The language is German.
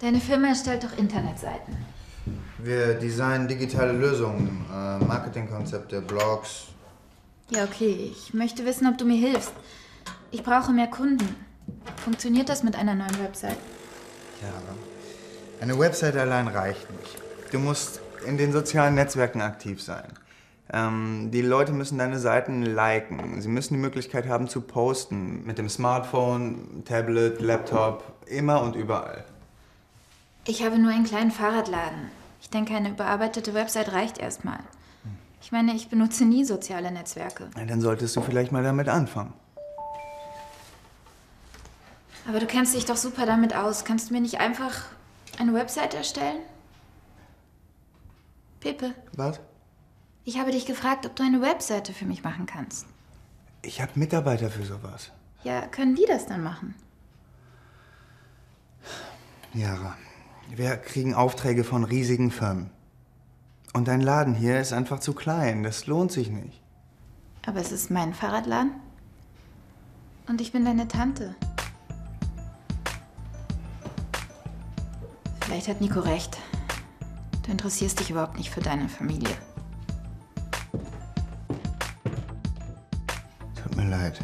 Deine Firma erstellt doch Internetseiten. Wir designen digitale Lösungen, äh, Marketingkonzepte, Blogs. Ja, okay. Ich möchte wissen, ob du mir hilfst. Ich brauche mehr Kunden. Funktioniert das mit einer neuen Website? Ja, eine Website allein reicht nicht. Du musst in den sozialen Netzwerken aktiv sein. Ähm, die Leute müssen deine Seiten liken. Sie müssen die Möglichkeit haben zu posten. Mit dem Smartphone, Tablet, Laptop, immer und überall. Ich habe nur einen kleinen Fahrradladen. Ich denke, eine überarbeitete Website reicht erstmal. Ich meine, ich benutze nie soziale Netzwerke. Ja, dann solltest du vielleicht mal damit anfangen. Aber du kennst dich doch super damit aus. Kannst du mir nicht einfach eine Website erstellen? Pepe, Was? ich habe dich gefragt, ob du eine Webseite für mich machen kannst. Ich habe Mitarbeiter für sowas. Ja, können die das dann machen? Jara, wir kriegen Aufträge von riesigen Firmen. Und dein Laden hier ist einfach zu klein. Das lohnt sich nicht. Aber es ist mein Fahrradladen. Und ich bin deine Tante. Vielleicht hat Nico recht. Du interessierst dich überhaupt nicht für deine Familie. Tut mir leid.